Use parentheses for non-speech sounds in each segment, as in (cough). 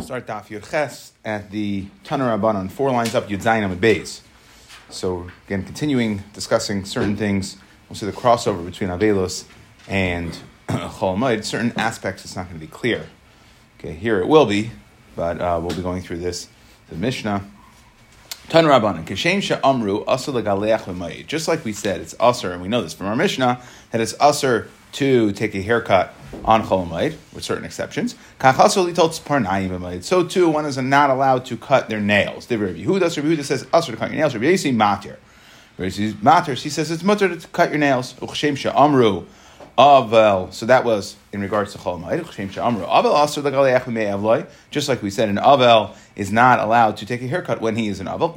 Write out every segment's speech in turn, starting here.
Start Daf Yud Ches at the Tanur Rabbanon, four lines up, Yud Zayin Amid Beis. So again, continuing discussing certain things, we'll see the crossover between Avelos and (clears throat) Chol Certain aspects, it's not going to be clear. Okay, here it will be, but uh, we'll be going through this. The Mishnah. Tan Rabbanan, Kashem Amru Asr Legaleach Just like we said, it's Asr, and we know this from our Mishnah, that it's Asr to take a haircut on Cholamayid, with certain exceptions. So too, one is not allowed to cut their nails. Rabbi Yehuda, Rabbi Yehuda says, Asr to cut your nails. Rabbi Yesi, Matir. Matir, he says it's mutter to cut your nails. Amru. Avel. So that was in regards to Cholamayid. Avel Just like we said, an Avel is not allowed to take a haircut when he is an Avel.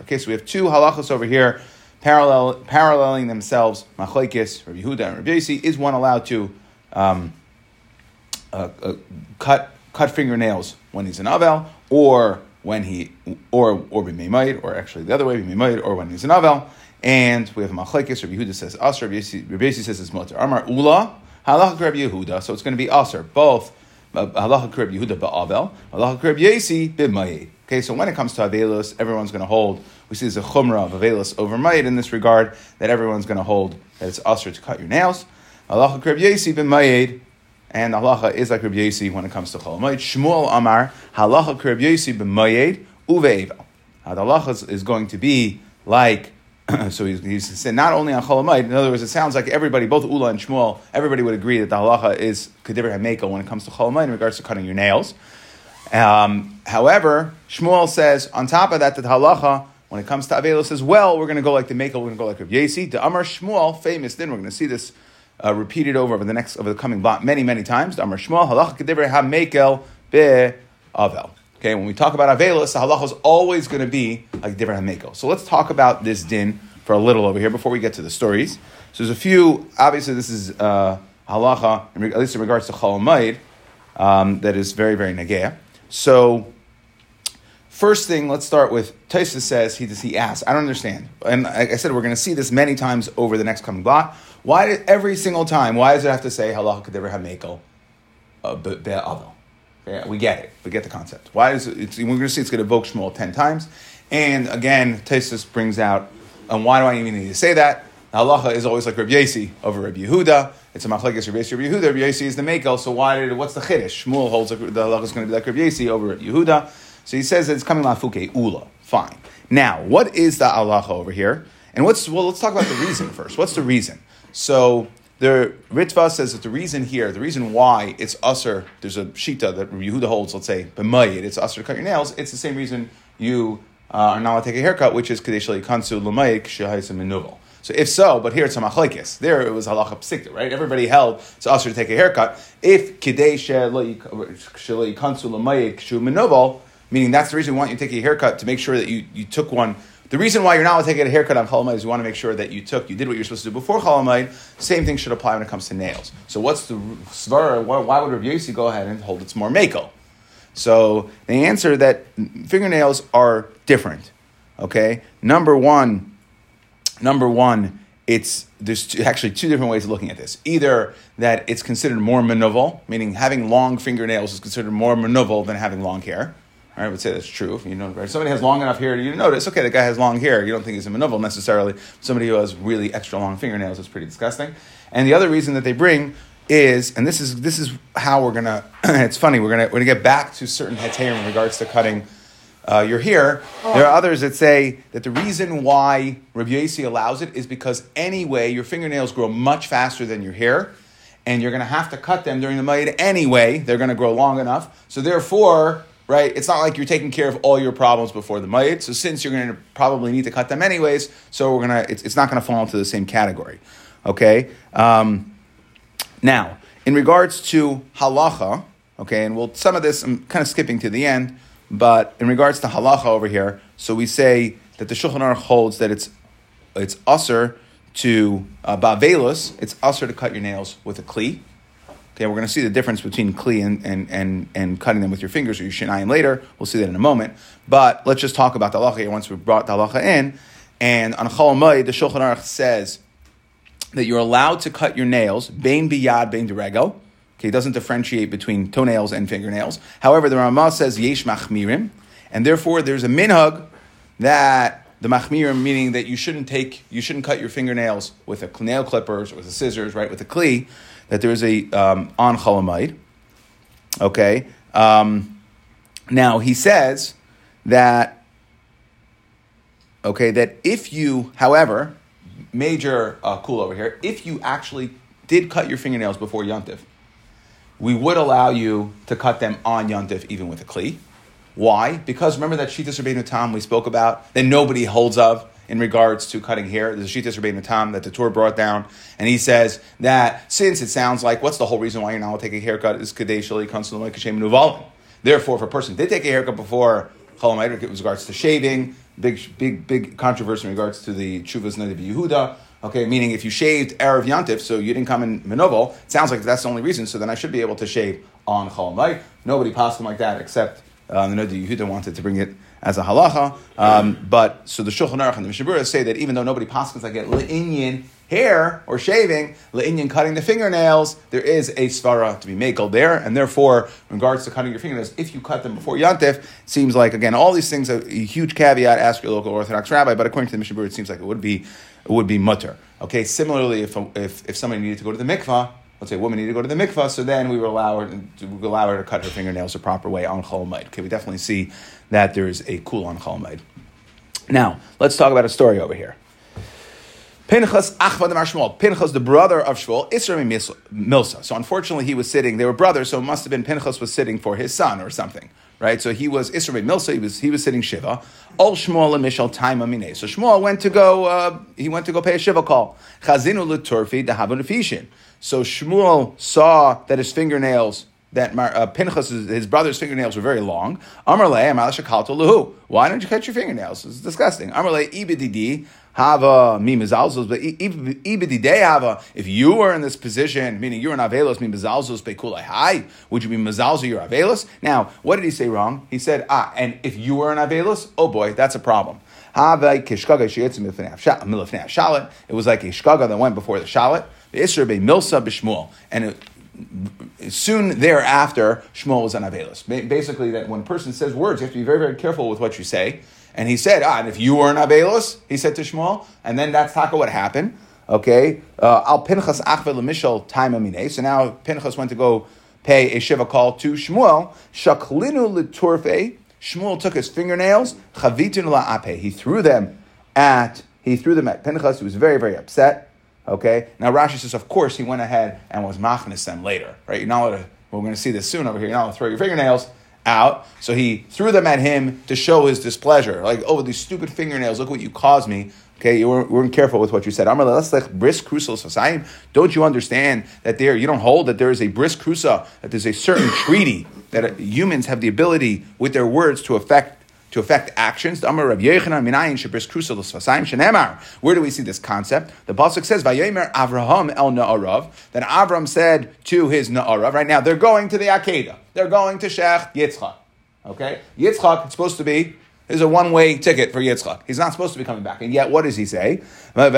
Okay, so we have two halachas over here parallel, paralleling themselves, Machlaikis, Rabbi Yehuda, and Rabbi Yossi, is one allowed to um, uh, uh, cut cut fingernails when he's an avel, or when he or or b'meimayid, or actually the other way b'meimayid, or when he's an avel. And we have machlekes. Rabbi Yehuda says aser. Rabbi Yossi says it's mutter. Amar ula halacha Rabbi Yehuda. So it's going to be aser both uh, halacha Rabbi Yehuda ba'avel, halacha Rabbi Yossi b'mayid. Okay, so when it comes to Avelos, everyone's going to hold, we see there's a chumrah of Avelos over Mayid in this regard, that everyone's going to hold that it's usher to cut your nails. Halacha Kreb ben Mayid, and halacha is like Kreb Yesi when it comes to Chol. Shmuel Amar, halacha Kreb Yesi ben Mayid. The halacha is going to be like (clears throat) so he's, he's saying not only on Cholamayit, in other words, it sounds like everybody, both Ula and Shmuel, everybody would agree that the halacha is Kedivir HaMekel when it comes to Cholamayit in regards to cutting your nails. Um, however, Shmuel says on top of that that halacha when it comes to Avelos as well, we're going to go like the Mekel, we're going to go like Rav Yesi. The Amar Shmuel, famous then, we're going to see this uh, repeated over, over the next over the coming block many many times. The Amar Shmuel halacha kedivre ha Mekel be Avel. Okay, when we talk about Avelos, the halacha is always going to be like different HaMekel. So let's talk about this din for a little over here before we get to the stories. So there's a few, obviously this is uh, halacha, at least in regards to Chalamayid, um, that is very, very negea. So, first thing, let's start with Taisa says he he asks. I don't understand, and like I said, we're going to see this many times over the next coming block. Why did every single time? Why does it have to say halacha kadever hamekel uh, be'avel? Yeah, we get it. We get the concept. Why is it? we're going to see it's going to evoke Shmuel ten times, and again, Taisus brings out. And why do I even need to say that? halacha is always like Rabbi Yesi over Rabbi Yehuda. It's a machlekes Rabbi Yesi, Rabbi Yehuda. Is the makel. So why did what's the chiddush? Shmuel holds the halacha is going to be like Rabbi Yesi over Yehuda. So he says it's coming lafuke ula. Fine. Now, what is the halacha over here? And what's well? Let's talk about the reason (coughs) first. What's the reason? So the Ritva says that the reason here, the reason why it's usher, there's a shita that Yehuda holds, let's say, b'mayit, it's usher to cut your nails, it's the same reason you uh, are not allowed to take a haircut, which is kadesh kansu l'mayik shehaisim menuvel. So if so, but here it's a machlekes. There it was halacha psikta, right? Everybody held it's also to take a haircut. If kidei menovel, meaning that's the reason we want you to take a haircut to make sure that you, you took one. The reason why you're not taking a haircut on Chalamayid is you want to make sure that you took, you did what you're supposed to do before Chalamayid. Same thing should apply when it comes to nails. So what's the svara? Why, would Rav Yossi go ahead and hold it's more mako? So the answer that fingernails are different. Okay, number one Number one, it's there's two, actually two different ways of looking at this. Either that it's considered more manovel, meaning having long fingernails is considered more manovel than having long hair. I would say that's true. If You know, right? somebody has long enough hair, you notice, okay, the guy has long hair. You don't think he's a manovel necessarily. Somebody who has really extra long fingernails is pretty disgusting. And the other reason that they bring is, and this is this is how we're gonna. (clears throat) it's funny. We're gonna we're gonna get back to certain heterim in regards to cutting uh, you're here. There are others that say that the reason why Rabbi Yossi allows it is because anyway, your fingernails grow much faster than your hair, and you're going to have to cut them during the Mayid anyway. They're going to grow long enough. So therefore, right, it's not like you're taking care of all your problems before the Mayid. So since you're going to probably need to cut them anyways, so we're going to, it's, it's not going to fall into the same category. Okay? Um, now, in regards to halacha, okay, and we'll, some of this, I'm kind of skipping to the end. But in regards to halacha over here, so we say that the Shulchan Aruch holds that it's it's usher to uh, bavelus, it's usher to cut your nails with a kli. Okay, we're going to see the difference between kli and, and, and, and cutting them with your fingers or your shinayim later. We'll see that in a moment. But let's just talk about the halacha once we've brought the halacha in. And on Chol the Shulchan Aruch says that you're allowed to cut your nails, bain biyad, bain derego. Okay, he doesn't differentiate between toenails and fingernails. However, the Ramah says yesh machmirim, and therefore there's a minhag that the machmirim, meaning that you shouldn't take, you shouldn't cut your fingernails with a nail clippers or with a scissors, right, with a kli, that there is a um, on. Okay, um, now he says that okay that if you, however, major uh, cool over here, if you actually did cut your fingernails before yontif, we would allow you to cut them on yontif even with a kli. Why? Because remember that Shitas Rabbeinu Tam we spoke about that nobody holds of in regards to cutting hair. There's a Shitas Rabbeinu Tam that the Torah brought down, and he says that since it sounds like what's the whole reason why you're not taking a haircut is Kadeshali Konsulamai Kashem Nuvalin. Therefore, if a person did take a haircut before Cholamayr with regards to shaving, big big big controversy in regards to the Chuvas Nadav Yehuda. Okay, meaning if you shaved Erev Yantif, so you didn't come in Menovel, it sounds like that's the only reason, so then I should be able to shave on Chol Nobody passed him like that except uh, the Nadi Yehuda wanted to bring it as a halacha. Um, but so the Shulchan Aruch and the Mishnah Berurah say that even though nobody passes like it le'inyan hair or shaving, le'inyan cutting the fingernails, there is a svara to be makel there, and therefore, in regards to cutting your fingernails, if you cut them before yantif, seems like again all these things a, a huge caveat. Ask your local Orthodox rabbi, but according to the Mishnah Berurah, it seems like it would be would be mutter. Okay. Similarly, if if if somebody needed to go to the mikvah let's say a woman needed to go to the mikvah, so then we would allow her to, we allow her to cut her fingernails the proper way on Chol Okay, we definitely see that there is a cool on Chol Now, let's talk about a story over here. Pinchas Achvad Shmuel. Pinchas, the brother of Shmuel, Isra Milsa. So unfortunately, he was sitting. They were brothers, so it must have been Pinchas was sitting for his son or something, right? So he was Isra Milsa. He was he was sitting shiva. All Shmuel Mishal time amine. So Shmuel went to go. Uh, he went to go pay a shiva call. Chazinu leturfi dahavon So Shmuel saw that his fingernails that uh, Pinchas, his brother's fingernails were very long. Amarle, Lahu. Why don't you cut your fingernails? It's disgusting. Amarle, Ibididi, Hava mi mizalzos, but ibidide hava. If you were in this position, meaning you're an avelos mi mizalzos bekulai hai, would you be mizalzo your avelos? Now, what did he say wrong? He said, ah, and if you were an avelos, oh boy, that's a problem. It was like a shkaga that went before the shalit. Isra be milsa b'shmuel, and it, soon thereafter, Shmuel was an Avelis. Basically, that when a person says words, you have to be very, very careful with what you say. And he said, ah, and if you were an Abelos, he said to Shmuel, and then that's taka what happened. Okay, uh, al Pinchas achve lemishal time amine. So now Pinchas went to go pay a shiva call to Shmuel. Shaklinu liturfe. Shmuel took his fingernails. Chavitun la'ape. He threw them at he threw them at Pinchas. He was very very upset. Okay. Now Rashi says, of course, he went ahead and was machnis them later. Right. You're not allowed to. We're going to see this soon over here. You're not to throw your fingernails out. So he threw them at him to show his displeasure. Like, oh, these stupid fingernails, look what you caused me. Okay, you weren't, weren't careful with what you said. Don't you understand that there, you don't hold that there is a bris crusa, that there's a certain treaty that humans have the ability with their words to affect to affect actions. Where do we see this concept? The pasuk says, "Vayomer Avraham el Na'arav." That Avram said to his Na'arav. Right now, they're going to the Akedah. They're going to Shech Yitzchak. Okay, Yitzchak. It's supposed to be is a one way ticket for Yitzchak. He's not supposed to be coming back. And yet, what does he say? And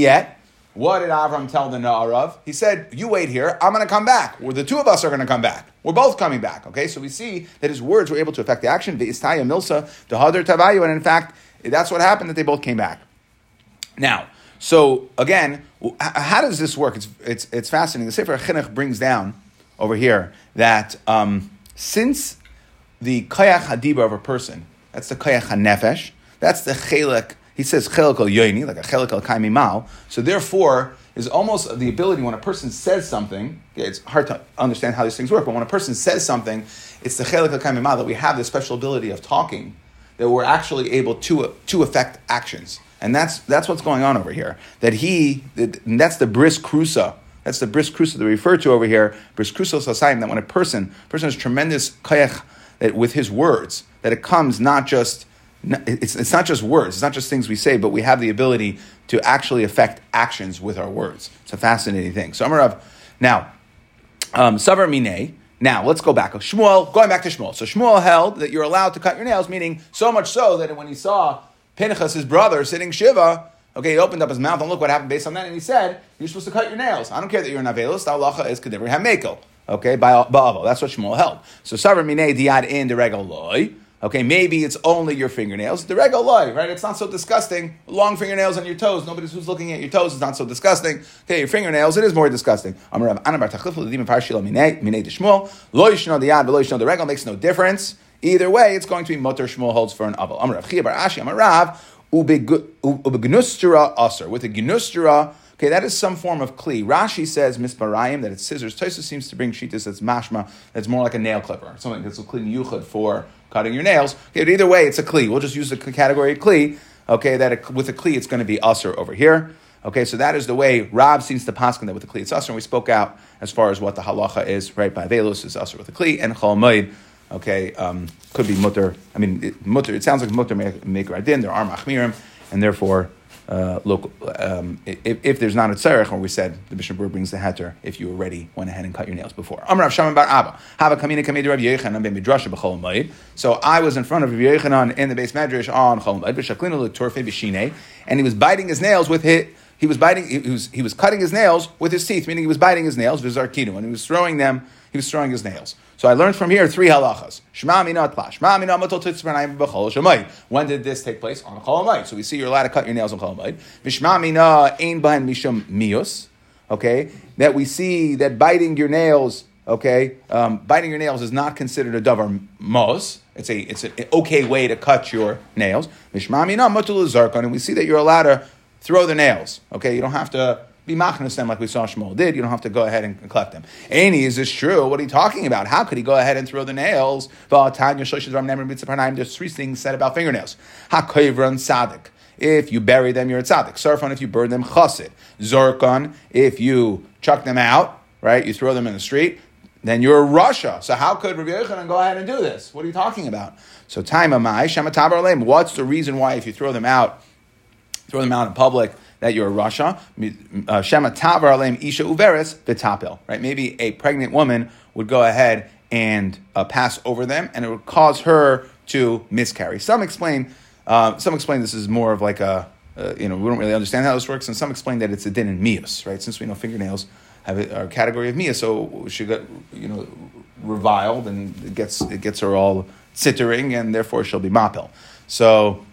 yet, what did Avram tell the Na'arav? He said, You wait here, I'm going to come back. Or the two of us are going to come back. We're both coming back. Okay, so we see that his words were able to affect the action. Ve'istaya milsa, the hadar tavayu, and in fact, that's what happened that they both came back. Now, so again, how does this work? It's, it's, it's fascinating. The Sefer Chinuch brings down over here that um, since the kayach hadiba of a person, that's the kayach hanefesh, that's the chelik he says chelik al yoini, like a chelik al kaimi mal. So therefore, is almost the ability when a person says something. it's hard to understand how these things work, but when a person says something, it's the chelik al kaimi mal that we have the special ability of talking that we're actually able to to affect actions. And that's that's what's going on over here. That he that, that's the bris crusa. That's the bris crusa that we refer to over here. Bris crusa society. That when a person person has tremendous kayach that with his words that it comes not just it's, it's not just words, it's not just things we say, but we have the ability to actually affect actions with our words. It's a fascinating thing. So, Amarav, now, um, Savar Mine, now let's go back. Shmuel, going back to Shmuel. So, Shmuel held that you're allowed to cut your nails, meaning so much so that when he saw Pinchas, his brother, sitting Shiva, Okay, he opened up his mouth and look what happened based on that, and he said, You're supposed to cut your nails. I don't care that you're an Avelis, halacha is Kedivri Hameko. Okay, by Ba'avo. That's what Shmuel held. So Savar Minei Diad in the Regal Loy. Okay, maybe it's only your fingernails. The Regal Loy, right? It's not so disgusting. Long fingernails on your toes. Nobody's who's looking at your toes is not so disgusting. Okay, your fingernails, it is more disgusting. The Regal makes no difference. Either way, it's going to be Mutter Shmuel holds for an Aval. Amarav Chia Bar Ashi Amarav ubegnustra aser. With a gnustra, okay, that is some form of kli. Rashi says misparayim that it's scissors. Tosa seems to bring shitas that's mashma. That's more like a nail clipper, something that's a kli yuchad for cutting your nails. Okay, either way, it's a kli. We'll just use the category kli. Okay, that it, with a kli, it's going to be aser over here. Okay, so that is the way Rob seems to paskin that with the kli it's aser. And we spoke out as far as what the halacha is, right? By velus is aser with the kli and chol Okay, um, could be mutter. I mean, it, mutter. It sounds like mutter maker adin. There are machmirim, and therefore, uh, look, um, if, if, there's not a tzarech, or we said the Mishnah Berurah brings the heter if you already went ahead and cut your nails before. Amrav Shaman Bar Abba. Hava kamina kamid Rav Yechanan ben Midrasha b'chol Moed. So I was in front of Rav Yechanan in the base medrash on Chol Moed b'shaklinu l'torfe b'shine, and he was biting his nails with his he was biting, he was, he was cutting his nails with his teeth, meaning he was biting his nails, vizarkinu, and he was throwing them, he was throwing his nails. So I learned from here three halachas. Shema minat la. Shema minat matul titzbernayim b'chol. When did this take place? On chol So we see you're allowed to cut your nails on chol V'shema mina ein bahen mishum mius. Okay, that we see that biting your nails, okay, um, biting your nails is not considered a davar mos. It's a it's an okay way to cut your nails. V'shema mina matul zarkon, and we see that you're allowed to throw the nails. Okay, you don't have to be machnas them like we saw Shmuel did. You don't have to go ahead and collect them. Any, is this true? What are you talking about? How could he go ahead and throw the nails? There's three things said about fingernails. Hakoivran sadik. If you bury them, you're a tzaddik. Sarfon, if you burn them, chasid. Zorkon, if you chuck them out, right, you throw them in the street, then you're Russia. So how could Rabbi Yochanan go ahead and do this? What are you talking about? So time amai shamatabar What's the reason why if you throw them out, throw them out in public, that you're a Rasha. Uh, Shema Tavar Aleim Isha Uveres Betapel. Right? Maybe a pregnant woman would go ahead and uh, pass over them, and it would cause her to miscarry. Some explain. Uh, some explain this is more of like a. Uh, you know, we don't really understand how this works, and some explain that it's a din in mias, right? Since we know fingernails have a, category of mias, so she got you know reviled, and it gets it gets her all sittering, and therefore she'll be mapel. So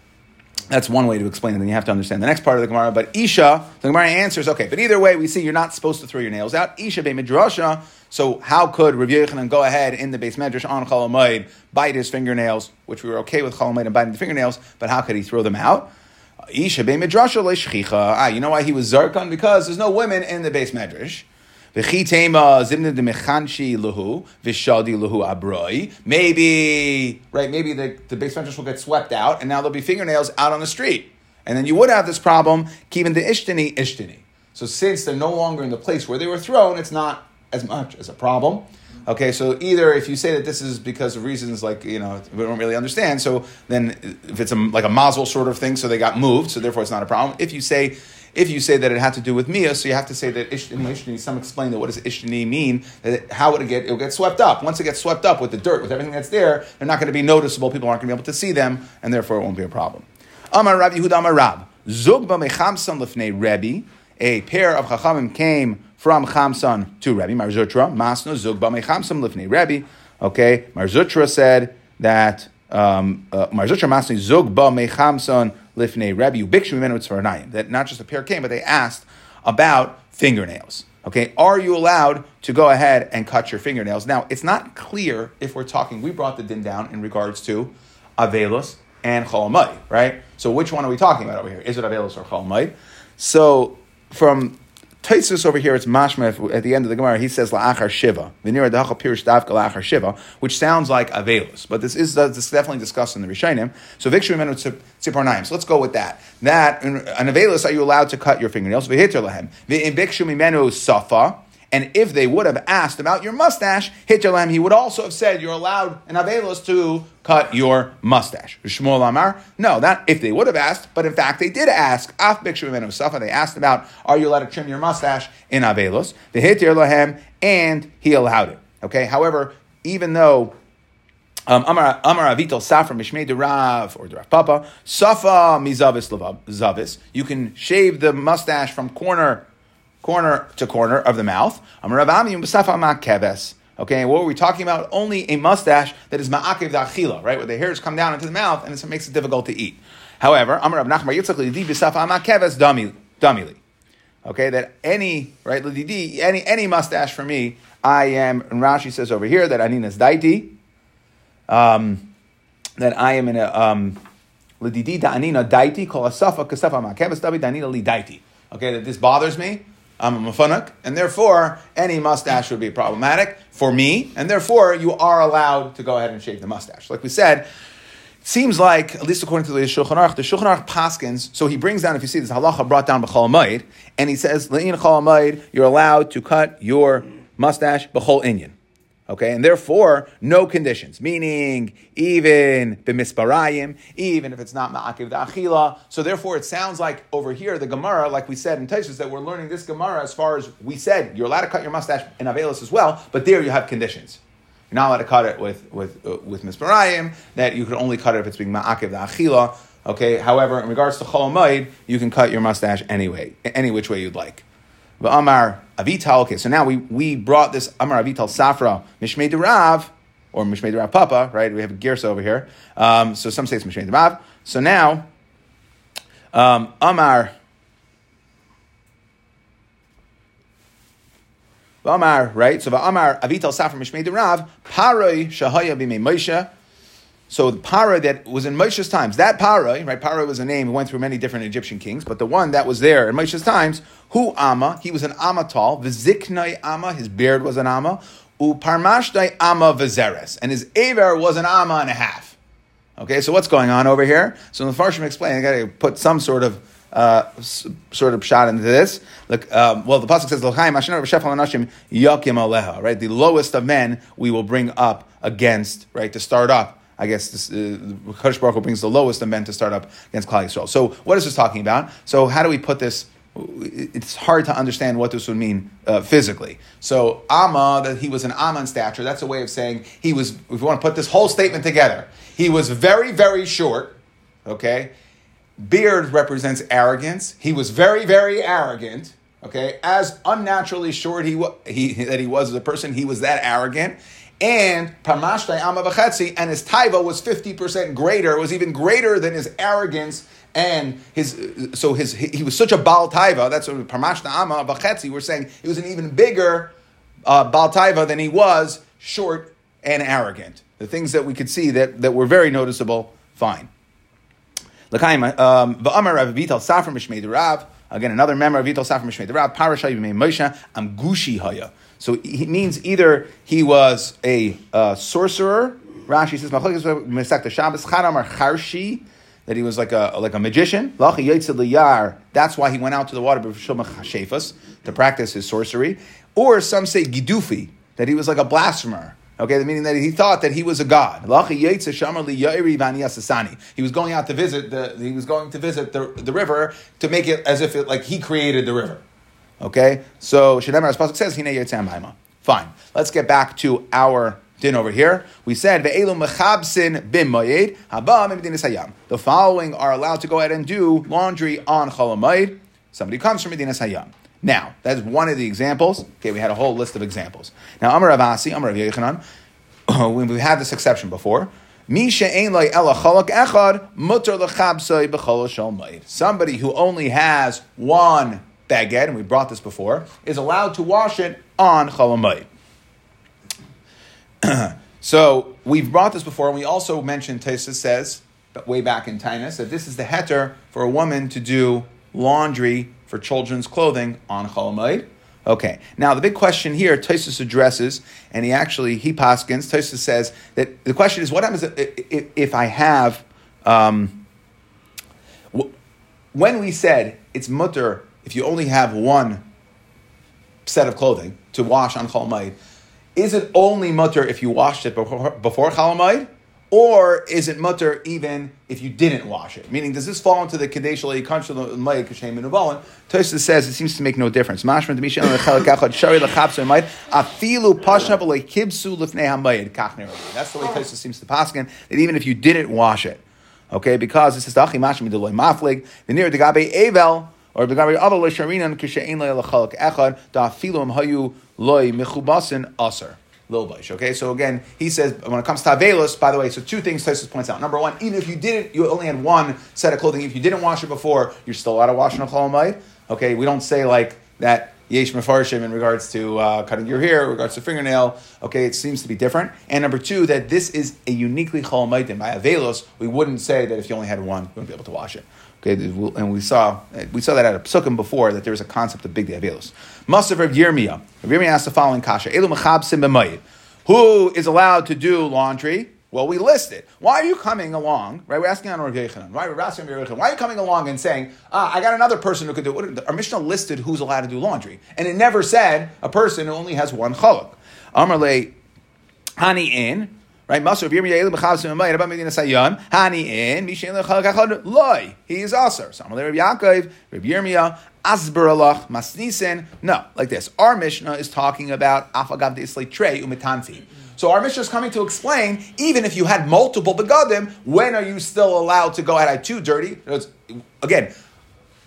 that's one way to explain it. Then you have to understand the next part of the Gemara. But Isha, the Gemara answers, okay, but either way, we see you're not supposed to throw your nails out. Isha be midrasha. So how could Rav Yechanan go ahead in the base medrash on Chalamayid, bite his fingernails, which we were okay with Chalamayid and biting the fingernails, but how could he throw them out? Isha be midrasha. Ah, you know why he was zarkon? Because there's no women in the base medrash. Maybe, right, maybe the, the base medrash will get swept out and now there'll be fingernails out on the street. And then you would have this problem, keeping the ishtini ishtini. So since they're no longer in the place where they were thrown, it's not as much as a problem. Okay, so either if you say that this is because of reasons like, you know, we don't really understand, so then if it's a, like a mazel sort of thing, so they got moved, so therefore it's not a problem. If you say if you say that it had to do with Mia, so you have to say that Ishtini, Ishtini, some explain that what does Ishtini mean, that how would it get, it'll get swept up. Once it gets swept up with the dirt, with everything that's there, they're not going to be noticeable, people aren't going to be able to see them, and therefore it won't be a problem. Amar Rabbi Yehuda Amar Rab, Zug b'mechamsan lefnei Rebbe, a pair of Chachamim came from Chamsan to Rebbe, Marzutra, Masno Zug b'mechamsan lefnei Rebbe, okay, Marzutra said that, um, uh, Marzutra Masni Zug b'mechamsan lifnei Rebbe ubikshu mimenu. That not just a pair came, but they asked about fingernails. Okay, are you allowed to go ahead and cut your fingernails? Now, it's not clear if we're talking. We brought the din down in regards to avelus and cholamai, right? So, which one are we talking about over here? Is it avelus or cholamai? So, from Taisus over here, it's mashma at the end of the Gemara. He says la'achar shiva, v'nira da'achal pirish davka la'achar shiva, which sounds like avelus, but this is uh, this is definitely discussed in the Rishonim. So vikshu menu tziparnaim. So let's go with that. That an avelus, are you allowed to cut your fingernails? V'hiter lahem v'im menu safa. And if they would have asked about your mustache, Hitlerlam, he would also have said you're allowed an Avelos to cut your mustache. Shmuel Amar, no, that if they would have asked, but in fact they did ask. Af Safa, they asked about are you allowed to trim your mustache in Avelos? The Lahem, and he allowed it. Okay, however, even though Um, Amar Amar Avital Safra Mishmei Rav or Rav Papa Safa Mizavis Zavis. You can shave the mustache from corner corner to corner of the mouth. Okay, what were we talking about? Only a mustache that is ma'akev da'achila, right, where the hairs come down into the mouth and it makes it difficult to eat. However, Amar Rav Nachman Yitzchak Lidi B'Safa Ma'keves Damili. Okay, that any right any any mustache for me, I am. And Rashi says over here that Aninas daiti, um, that I am in a um, lididi da'anina daiti kol asafa kasafa ma'keves davi da'anina li daiti. Okay, that this bothers me. I'm a mafunak, and therefore any mustache would be problematic for me, and therefore you are allowed to go ahead and shave the mustache. Like we said, seems like, at least according to the Shulchan Aruch, the Shulchan Aruch Paskins, so he brings down, if you see this halacha brought down b'chol and he says, le'in chol you're allowed to cut your mustache b'chol inyan. Okay, and therefore, no conditions, meaning even b'misparayim, even if it's not ma'akiv da'achila. So therefore, it sounds like over here, the Gemara, like we said in Taisus, that we're learning this Gemara as far as we said, you're allowed to cut your mustache in Avelis as well, but there you have conditions. You're not allowed to cut it with with uh, with misparayim. That you can only cut it if it's being ma'akev the achila. Okay. However, in regards to chol you can cut your mustache anyway, any which way you'd like. Amar Avital. Okay, so now we we brought this Amar Avital Safra Mishmei Rav or Mishmei Rav Papa. Right. We have a gersa over here. Um, so some say it's Mishmei Rav. So now um, Amar. V'amar, right? So v'amar avital Safra mishmei Rav paroi shahaya b'mei Moshe. So the para that was in Moshe's times, that para, right? Para was a name. Went through many different Egyptian kings, but the one that was there in Moshe's times, who ama, he was an amatal. V'ziknai ama, his beard was an ama. Uparmashdai ama v'zeres, and his aver was an ama and a half. Okay, so what's going on over here? So the Farshim explain, I got to put some sort of uh, sort of shot into this. Look, um, well, the pasuk says, aleha." Right, the lowest of men we will bring up against. Right, to start up. I guess this, uh, Baruch Hu brings the lowest of men to start up against Klal Yisrael. So, what is this talking about? So, how do we put this? It's hard to understand what this would mean uh, physically. So, Amma, that he was an Amma in stature, that's a way of saying he was, if you want to put this whole statement together, he was very, very short, okay? Beard represents arrogance. He was very, very arrogant. Okay, as unnaturally short he, he that he was as a person, he was that arrogant. And Pamashtai Amma and his taiva was 50% greater, was even greater than his arrogance and his so his he was such a Baal Taiva, that's what Parmashna Ama Bachetzi, we're saying he was an even bigger uh, Taiva than he was short and arrogant. The things that we could see that, that were very noticeable, fine. Um. Again, another member of Vital Safra Mishmei Rav. Parasha Yimei Moshe Am Gushi Haya. So he means either he was a uh, sorcerer. Rashi says Shabbos Charshi that he was like a like a magician. That's why he went out to the water to practice his sorcery. Or some say Gidufi that he was like a blasphemer. Okay, meaning that he thought that he was a god. He was going out to visit the he was going to visit the, the river to make it as if it like he created the river. Okay, so Shedemar Pasuk says Hine Yitzam Fine. Let's get back to our din over here. We said ve'elu mechabsin bim haba The following are allowed to go ahead and do laundry on cholamayid. Somebody comes from Medinas Hayam. Now, that's one of the examples. Okay, we had a whole list of examples. Now, Amar Avasi, Amar Yechanan, (coughs) we had this exception before. Somebody who only has one baguette, and we brought this before, is allowed to wash it on cholamayid. (clears throat) so we've brought this before, and we also mentioned Tesa says but way back in Tainus that this is the heter for a woman to do laundry for children's clothing on Cholamayid. Okay, now the big question here, Tosus addresses, and he actually, he paskins, Tosus says that the question is, what happens if, if I have, um, when we said it's mutter if you only have one set of clothing to wash on Cholamayid, is it only mutter if you washed it before, before Or is it mutter even if you didn't wash it? Meaning, does this fall into the Kadesh Lei Kanshal Mai Kashem Minubalin? Tosis says it seems to make no difference. Mashman Demishan Lechalak Echad Shari Lechapsu Mayit Afilu Pashnab Lekibsu Lefnei Hamayit Kachner. That's the way uh-huh. Tosis seems to paskin that even if you didn't wash it, okay, because this is Dachi Mashman Deloy Maflig, the near Degabe Evel or Lechalak Echad Hayu Loy Mechubasin Aser. Okay, so again, he says when it comes to Avelos, by the way, so two things Tysus points out. Number one, even if you didn't, you only had one set of clothing. If you didn't wash it before, you're still allowed to wash in a cholamayit. Okay, we don't say like that yesh mefarshim in regards to uh, cutting your hair, in regards to fingernail. Okay, it seems to be different. And number two, that this is a uniquely chol cholamayit. By Avelos, we wouldn't say that if you only had one, you wouldn't be able to wash it. Okay, and we saw we saw that at a psukim before that there was a concept of big de'avelos. Masav Rav Yirmiyah. Rav Yirmiyah asked the following kasha: Elu mechabsim b'mayit. Who is allowed to do laundry? Well, we list it. Why are you coming along? Right, we're asking on Rav Yechanan. Right? We're asking Rav Yechanan, why are you coming along and saying, ah, I got another person who could do it? Our Mishnah listed who's allowed to do laundry, and it never said a person who only has one chalak. Amarle hani in right? About medina sayan hani in mishen lechalak achad loy. He is aser. Samalei Rabbi Yaakov, Rabbi Yirmiyah, asber alach masnisen. No, like this. Our Mishnah is talking about afagav de'islay trey umitanti. So our mission is coming to explain, even if you had multiple begadim, when are you still allowed to go Had I two dirty. Again,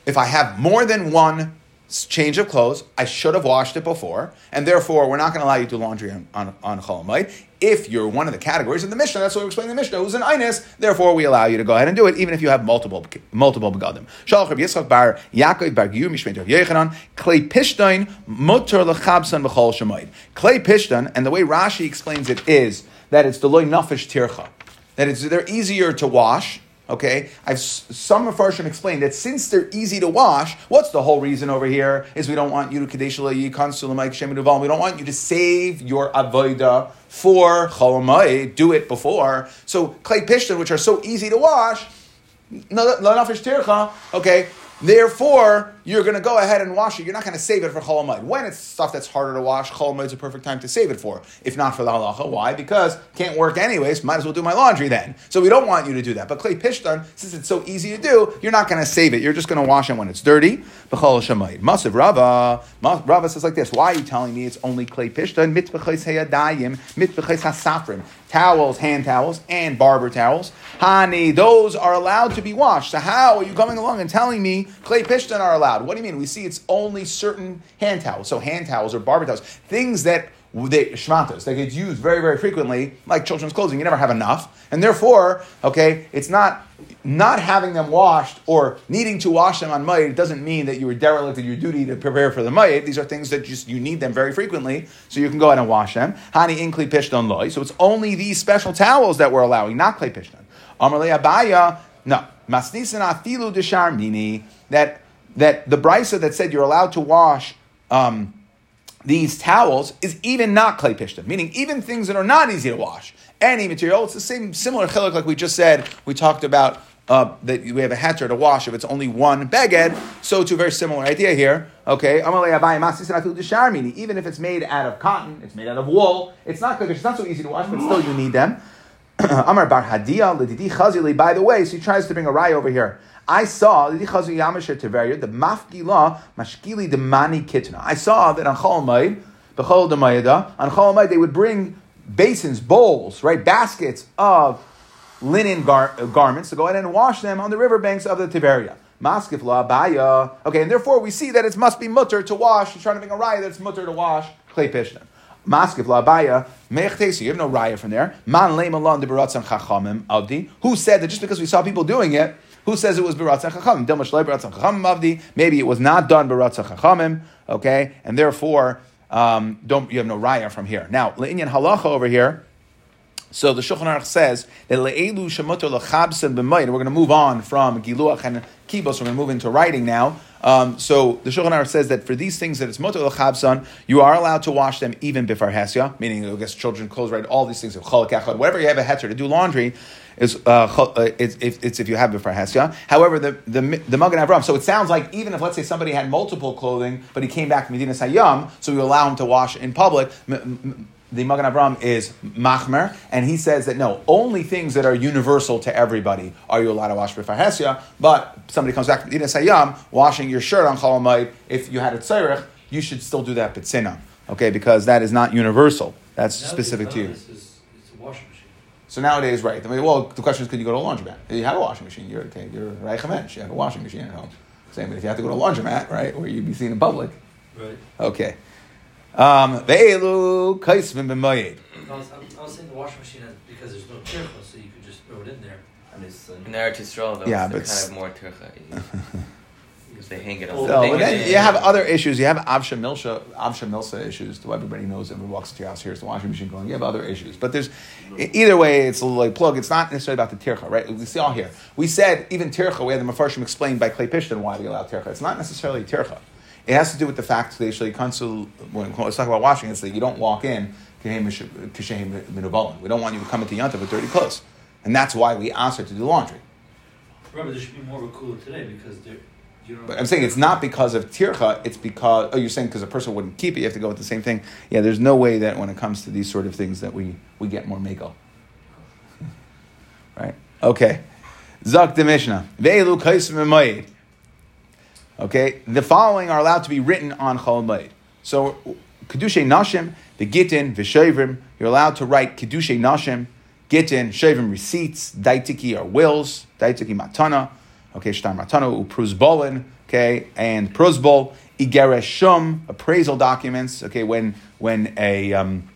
if I have more than one change of clothes. I should have washed it before, and therefore we're not going to allow you to do laundry on, on, on Cholamite. If you're one of the categories in the Mishnah, that's what we explain in the Mishnah, who's an Inus, therefore we allow you to go ahead and do it, even if you have multiple multiple begadim. Shalach Rabbi Yitzchak bar Yaakov bar Giyur Mishmeit Rav Yechanan Klei Pishtain Mutter Lechabsan B'chol Shemayid. Klei Pishtain, and the way Rashi explains it is that it's the loy nafish tircha, that it's they're easier to wash Okay, I've some Mepharshim explained that since they're easy to wash, what's the whole reason over here? Is we don't want you to kadesh We don't want you to save your avoida for cholamai. Do it before. So clay pishtan, which are so easy to wash, okay, Therefore, you're going to go ahead and wash it. You're not going to save it for cholamid. When it's stuff that's harder to wash, cholamid is a perfect time to save it for. If not for the halacha, why? Because can't work anyways. Might as well do my laundry then. So we don't want you to do that. But clay pishtan, since it's so easy to do, you're not going to save it. You're just going to wash it when it's dirty. B'chol shamayid. Masiv Rava. Rava says like this. Why are you telling me it's only clay pishtan? Mitbechais heyadayim. Mitbechais hasafrim towels, hand towels, and barber towels. Hani, those are allowed to be washed. So how are you coming along and telling me clay pishtan are allowed? What do you mean? We see it's only certain hand towels. So hand towels or barber towels, things that they shmatas that get used very very frequently, like children's clothing. You never have enough, and therefore, okay, it's not not having them washed or needing to wash them on mayit doesn't mean that you were derelict in your duty to prepare for the mayit. These are things that just you need them very frequently, so you can go ahead and wash them. Hani inkli pishton loy. So it's only these special towels that we're allowing, not clay pishton. Amarle abaya. No, masnisin afilu desharmini. That that the brisa that said you're allowed to wash. Um, these towels is even not clay pishta, meaning even things that are not easy to wash. Any material, it's the same similar chiluk like we just said. We talked about uh, that we have a heter to wash if it's only one beged. So to a very similar idea here. Okay, even if it's made out of cotton, it's made out of wool. It's not. It's not so easy to wash, but still you need them. (clears throat) Amar bar hadia By the way, so he tries to bring a rye over here. I saw the mafgila mashkili the mani kitna. I saw that on Chol Bechol Demayada, on Chol they would bring basins, bowls, right, baskets of linen gar- uh, garments to go ahead and wash them on the riverbanks of the Tiberia. Maskif la baya. Okay, and therefore we see that it must be mutter to wash. He's trying to bring a raya that it's mutter to wash clay pishna. Maskif la baya. Mechtesi. You have no raya from there. Man leim alon de baratzan chachamim avdi. Who said that just because we saw people doing it, who says it was baratzan chachamim? Dilma chachamim avdi. Maybe it was not done baratzan chachamim. Okay, and therefore um, don't you have no raya from here. Now, le'inyan halacha over here. So the Shulchan Aruch says that le'elu shemuter lechabsen b'mayit. We're going to move on from giluach and kibos. We're going to move into writing now. Um, so the Shulchan Aruch says that for these things that it's mutter lechabsan, you are allowed to wash them even before hesya, meaning I guess children clothes, right? All these things whatever you have a heter to do laundry is uh, uh it's, it's, if you have before hesya. However, the the the Magen Avram. So it sounds like even if let's say somebody had multiple clothing, but he came back to Medina Sayyam, so we allow him to wash in public the Magen Avram is machmer, and he says that no, only things that are universal to everybody are you allowed to wash b'farhesia. But somebody comes back from Ina Sayyam, washing your shirt on Chalamayit, if you had a tzarech, you should still do that b'tzina, okay, because that is not universal. That's Nowadays, specific to you. It's, a washing machine. So nowadays, right? I mean, well, the question is, could you go to a laundromat? You have a washing machine. You're okay. You're right. You have a washing machine at home. Same, but if you have to go to a laundromat, right, where you'd be seen in public, Right. okay. Um, ve'elu kaisvim b'mayid. I was, I was saying the washing machine because there's no tircha, so you could just throw it in there. And it's, uh, In Eretz Yisrael, though, Yeah, but kind of more tircha. Because (laughs) they hang it on. Well, So, but then you have other issues. You have avsha milsha, avsha milsa issues. So everybody knows everyone walks into your house. Here's the washing machine going. You have other issues, but there's either way. It's a little like plug. It's not necessarily about the tircha, right? We see all here. We said even tircha. We had the mafarshim explained by Clay Pishton why we allow tircha. It's not necessarily tircha. It has to do with the fact that consul. When let's talk about washing, it's that you don't walk in. We don't want you to come into yontav with dirty clothes, and that's why we ask her to do laundry. Remember, there should be more of a cooler today because there, you don't. But I'm saying it's not because of tircha. It's because oh, you're saying because a person wouldn't keep it. You have to go with the same thing. Yeah, there's no way that when it comes to these sort of things that we we get more mako. (laughs) right? Okay. Zak the Mishnah. Ve'elu emayid. Okay, the following are allowed to be written on Chol Moed. So, Kedushay Nashim, the Gittin, Vishavrim, you're allowed to write Kedushay Nashim, Gittin, Shavim receipts, Daitiki are wills, Daitiki Matana, okay, Shtar Matana, Upruzbolin, okay, and Pruzbol, Igereshum, appraisal documents, okay, when, when a, um,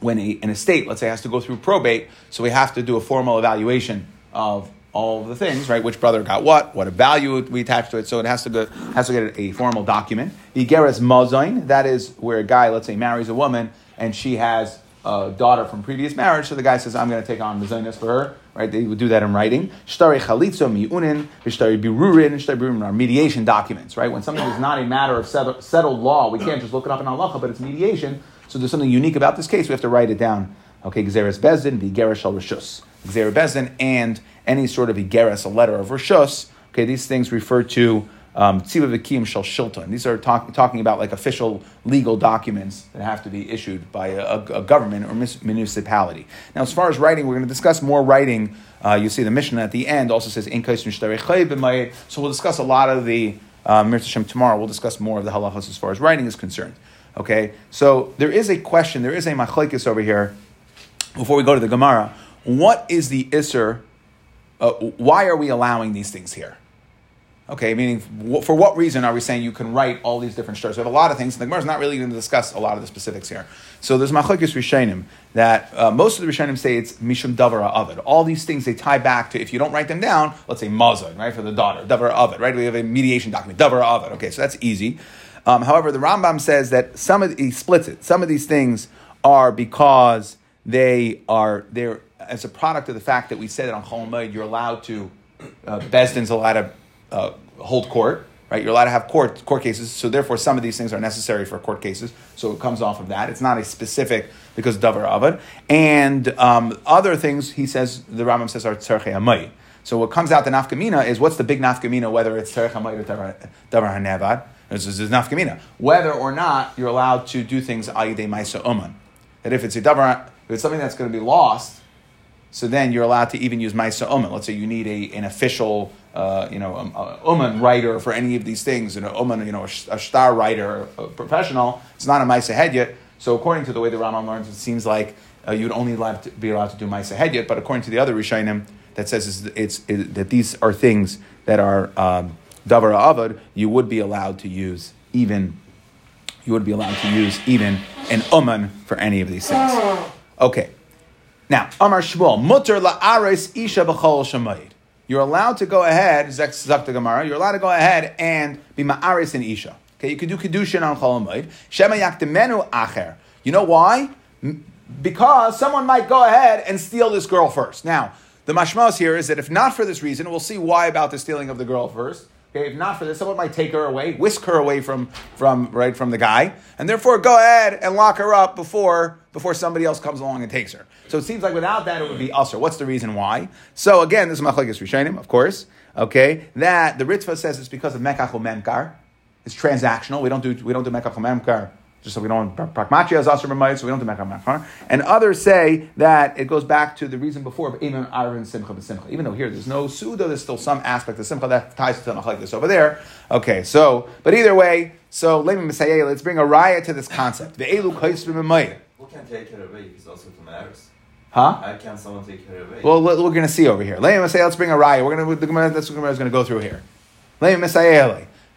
when a, an estate, let's say, has to go through probate, so we have to do a formal evaluation of all the things, right? Which brother got what, what a value we attach to it. So it has to go, has to get a formal document. Igeres mazoin, that is where a guy, let's say, marries a woman and she has a daughter from previous marriage. So the guy says, I'm going to take on mazoinas for her, right? They would do that in writing. Shtari chalitzo miunin, shtari birurin, shtari birurin are mediation documents, right? When something is not a matter of settled, law, we can't just look it up in halacha, but it's mediation. So there's something unique about this case. We have to write it down. Okay, Gzeres Bezdin, Vigeres Shal Rishus. Gzeres Bezdin, and any sort of Igeres, a letter of Rishus. Okay, these things refer to um, Tziva Vikim Shal Shilton. These are talk, talking about like official legal documents that have to be issued by a, a government or municipality. Now, as far as writing, we're going to discuss more writing. Uh, you see the Mishnah at the end also says, So we'll discuss a lot of the uh, Mir tomorrow. We'll discuss more of the halachas as far as writing is concerned. Okay, so there is a question, there is a machlekes over here. Before we go to the Gemara, what is the isser? Uh, why are we allowing these things here? Okay, meaning for what reason are we saying you can write all these different stories? We have a lot of things. The Gemara is not really going to discuss a lot of the specifics here. So there's machlekes rishonim that uh, most of the rishonim say it's mishum davar avid. All these things they tie back to if you don't write them down, let's say mazon, right for the daughter, davar avid, right? We have a mediation document, davar avid. Okay, so that's easy. Um, however, the Rambam says that some of he splits it. Some of these things are because they are they're as a product of the fact that we said that on Chol you're allowed to uh, Besdin's allowed to uh, hold court, right? You're allowed to have court court cases. So therefore, some of these things are necessary for court cases. So it comes off of that. It's not a specific because davar avad and um, other things. He says the Rambam says are tzarchei amay. So what comes out the nafkamina is what's the big nafkamina whether it's tzarchei amay or davar hanevad. This is nafkamina whether or not you're allowed to do things ayidei ma'isa uman. That if it's a davar, if it's something that's going to be lost, so then you're allowed to even use Maisa Uman. Let's say you need a, an official, uh, you know, um, uh, writer for any of these things, an Uman, you know, a, a star writer, a professional. It's not a Maisa head yet. So according to the way the Rambam learns, it seems like uh, you'd only allowed to be allowed to do Maisa head yet. But according to the other Rishonim, that says it's, it's, it, that these are things that are um, Davar Avad, you would be allowed to use even, you would be allowed to use even an Uman for any of these things. Okay. Now, Amar Shmuel, mutter la'ares isha b'chol shamayid. You're allowed to go ahead, Zex Zakta Gemara, you're allowed to go ahead and be ma'aris in isha. Okay, you could do kedushin on chol hamayid. Shema yakdemenu acher. You know why? Because someone might go ahead and steal this girl first. Now, the mashmas here is that if not for this reason, we'll see why about the stealing of the girl first. Okay, if not for this, someone might take her away, whisk her away from, from right from the guy, and therefore go ahead and lock her up before before somebody else comes along and takes her. So it seems like without that it would be usher. What's the reason why? So again, this is machlekes rishonim, of course. Okay, that the Ritva says it's because of mekach memkar. It's transactional. We don't do we don't do mekach memkar just so we don't prakmachia is asr b'mayit, so we don't do mekar And others say that it goes back to the reason before of even arvin simcha b'simcha. Even though here there's no suda, there's still some aspect of simcha that ties to like this over there. Okay, so but either way, so let me say let's bring a raya to this concept. The elu b'mayit. Who can take it away? it? It's also from Aris. Huh? How can someone take care of it? Well, we're going to see over here. Let me say, let's bring a raya. We're going to the Gemara. That's what Gemara is going to go through here. Let me say,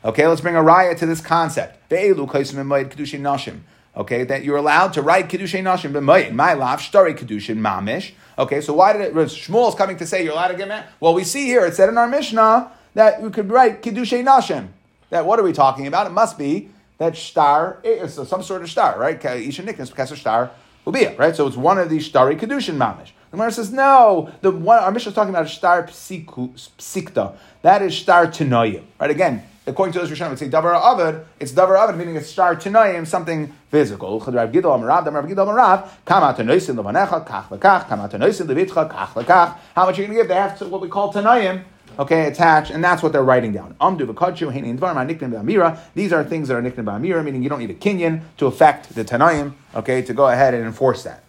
Okay, let's bring a raya to this concept. B'mayit kedushin okay, that you're allowed to write Kiddushay Nashim b'mayin, my lav, shtari Kiddushin mamish. Okay, so why did it, Shmuel's coming to say you're allowed to get married? Well, we see here, it said in our Mishnah that you could write Kiddushay Nashim. That, what are we talking about? It must be that star, is some sort of star, right? Isha Niknas, because star will be it, right? So it's one of these Shtari Kiddushin mamish. The Gemara says, no, the one, our Mishnah is talking about star psikta. That is star tenoyim, right? Again, according to those Rishonim, would say davar avad. It's davar avad, meaning it's star tenoyim, something physical. Chad Gidol Amarav, Rav Gidol Amarav, kama tenoisin levanecha, kach lekach, kama tenoisin levitcha, kach lekach. How much are you going to give? They have to, what we call tenoyim, okay, attached, and that's what they're writing down. Amdu v'kachu, heini dvarim, nickname b'amira. These are things that are nicknamed b'amira, meaning you don't need a kinyan to affect the tenoyim, okay, to go ahead and enforce that.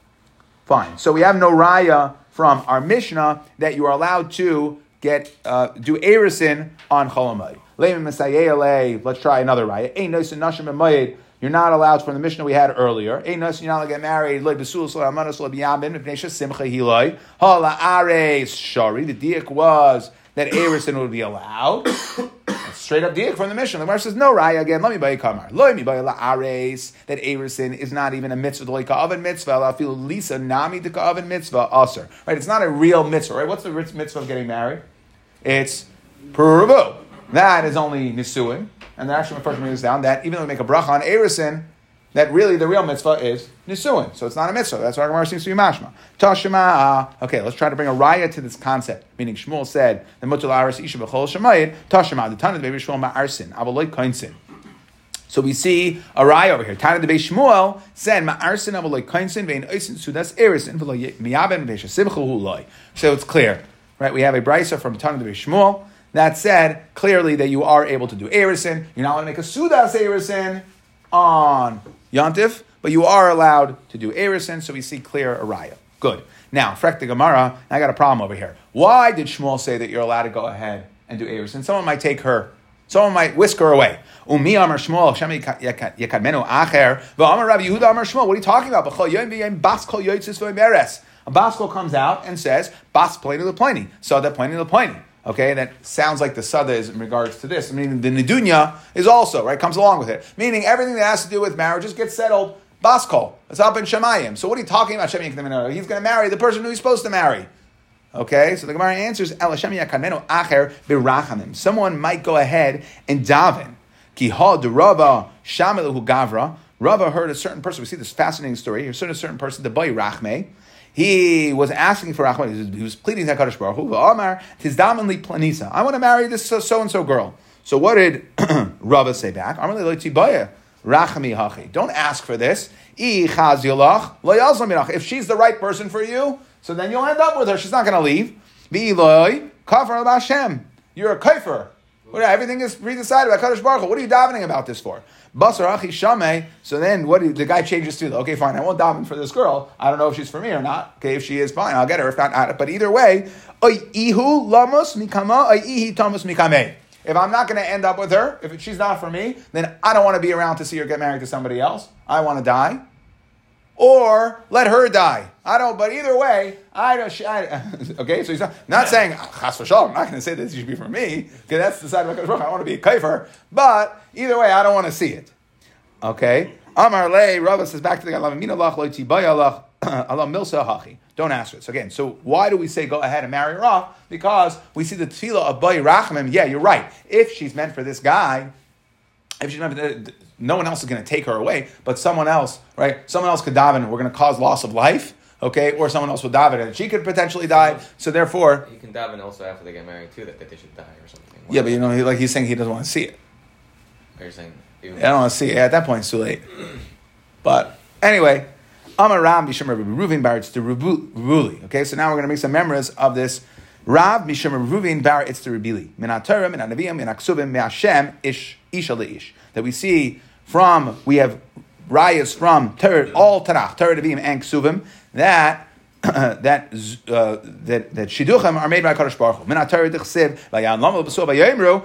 Fine. So we have no raya from our Mishnah that you are allowed to get uh, do erisin on cholamay. Let's try another raya. You're not allowed from the Mishnah we had earlier. You're not allowed to get married. The diak was that Erisin would be allowed. (coughs) straight up diak from the Mishnah. The Gemara says, no, Raya, again, let me buy a kamar. Lo mi buy la ares, that Erisin is not even a mitzvah, like oven mitzvah, I feel lisa nami de oven mitzvah, aser. Right? It's not a real mitzvah, right? What's the mitzvah of getting married? It's puravu. That is only nisuin. And the actual first brings down that even though we make a bracha on Erisin, that really the real mitzvah is nisuin. So it's not a mitzvah. That's why Gemara seems to be mashma. Tashima. Ah, okay, let's try to bring a raya to this concept. Meaning Shmuel said the mutal aris isha b'chol shemayid tashima the tana baby Shmuel ma'arsin avaloi kainsin. So we see a raya over here. Tana de Shmuel said ma'arsin avaloi kainsin vein oisin sudas erisin v'lo miyaben v'esha simchu loy. So it's clear, right? We have a brisa from Tana de Shmuel that said clearly that you are able to do erisin. You're not going to make a sudas erisin on Yontif, but you are allowed to do Erison, so we see clear Araya. Good. Now, Frek the Gemara, I got a problem over here. Why did Shmuel say that you're allowed to go ahead and do Erison? Someone might take her, someone might whisk her away. Umi Amar Shmuel, Shem Yekadmenu Acher, V'Amar Rabbi Yehuda Amar Shmuel, what are you talking about? B'chol Bas Kol Yotzis V'Meres. A Baskol comes out and says, Bas Pliny the Pliny. So that Pliny the Okay, that sounds like the sada is in regards to this. I mean, the nidunya is also right comes along with it, meaning everything that has to do with marriages gets settled. Baskol, it's up in Shemayim. So what are you talking about? He's going to marry the person who he's supposed to marry. Okay, so the Gemara answers, El acher birachamim. Someone might go ahead and daven. Kiha de Rava Shamilahu Gavra. Rava heard a certain person. We see this fascinating story. He heard a certain person, the boy Rachme he was asking for Rahman. He was, pleading to Hakadosh Baruch Hu. Amar tizdamanli planisa. I want to marry this so and so girl. So what did (clears throat) Rava say back? Rachami hachi. Don't ask for this. If she's the right person for you, so then you'll end up with her. She's not going to leave. You're a kafir. Everything is pre-decided by Kadosh Baruch Hu. What are you davening about this for? Basar achi. So then, what do, the guy changes to? Okay, fine. I won't daven for this girl. I don't know if she's for me or not. Okay, if she is, fine. I'll get her. If not, but either way, ihu lamos mikama ihi tamus mikame. If I'm not going to end up with her, if she's not for me, then I don't want to be around to see her get married to somebody else. I want to die or let her die. I don't, but either way, I don't. I, (laughs) okay, so he's not, not saying ah, chas v'shalom. I'm not going to say this should be for me because that's the side of the I want to be a kaifer, but either way, I don't want to see it. Okay, Amar le Rava says back to the Galavamina lach loiti bayalach (clears throat) Allah milsa hachi. Don't ask it. So again, so why do we say go ahead and marry her off? Because we see the tefillah of bay rachamim. Yeah, you're right. If she's meant for this guy, if she's for no one else is going to take her away, but someone else, right? Someone else could daven. We're going to cause loss of life, okay? Or someone else will daven and she could potentially die. So therefore, you can daven also after they get married too that, that they should die or something. yeah, but you know, he, like he's saying he doesn't want to see it. Are you saying? Yeah, I don't want to see it. At that point, it's too late. (clears throat) But anyway, Amaram Bisham Ruvin Bar, it's the Rubuli. Okay, so now we're going to make some memories of this. Rav Misham Ruvin Bar, it's the Rubili. Min HaTorah, Min HaNaviim, Min HaKsubim, Min Hashem, Ish, Isha Ish. That we see from, we have rayas from Torah, all Tanakh, Torah and Ksuvim, that (clears throat) that uh, that that shidduchim are made by Kadosh Baruch Hu.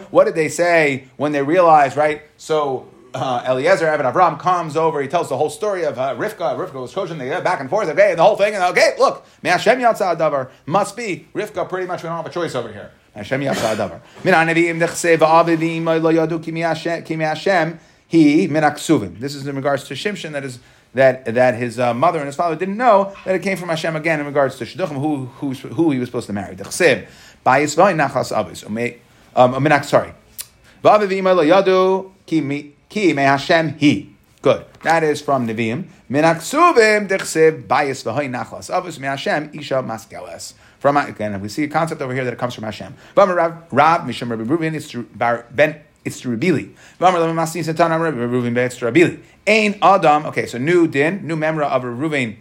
What did they say when they realized? Right. So uh, Eliezer Evan Avram comes over. He tells the whole story of uh, Rivka. Rivka was coaching the back and forth. Okay, and the whole thing. And okay, look, Hashem Yatzah Davar must be Rivka. Pretty much, we don't have a choice over here. Hashem Yatzah Davar. Min Anavim dichsiv va'avivim lo yadu kimi Hashem. He min This is in regards to Shimshon. That is that, that his uh, mother and his father didn't know that it came from Hashem again in regards to Shidduchim, who, who, who he was supposed to marry. Um, um, um, sorry. Ki me Hashem he. Good. That is from Nevi'im. Minaksuvim dechsev bayis v'hoy nachlas. Avos me Hashem isha maskeles. From again, we see a concept over here that it comes from Hashem. Rav Rav Misham Rabbi Reuven it's Ben it's Rabili. Ain Adam. Okay, so new din, new memra of Reuven,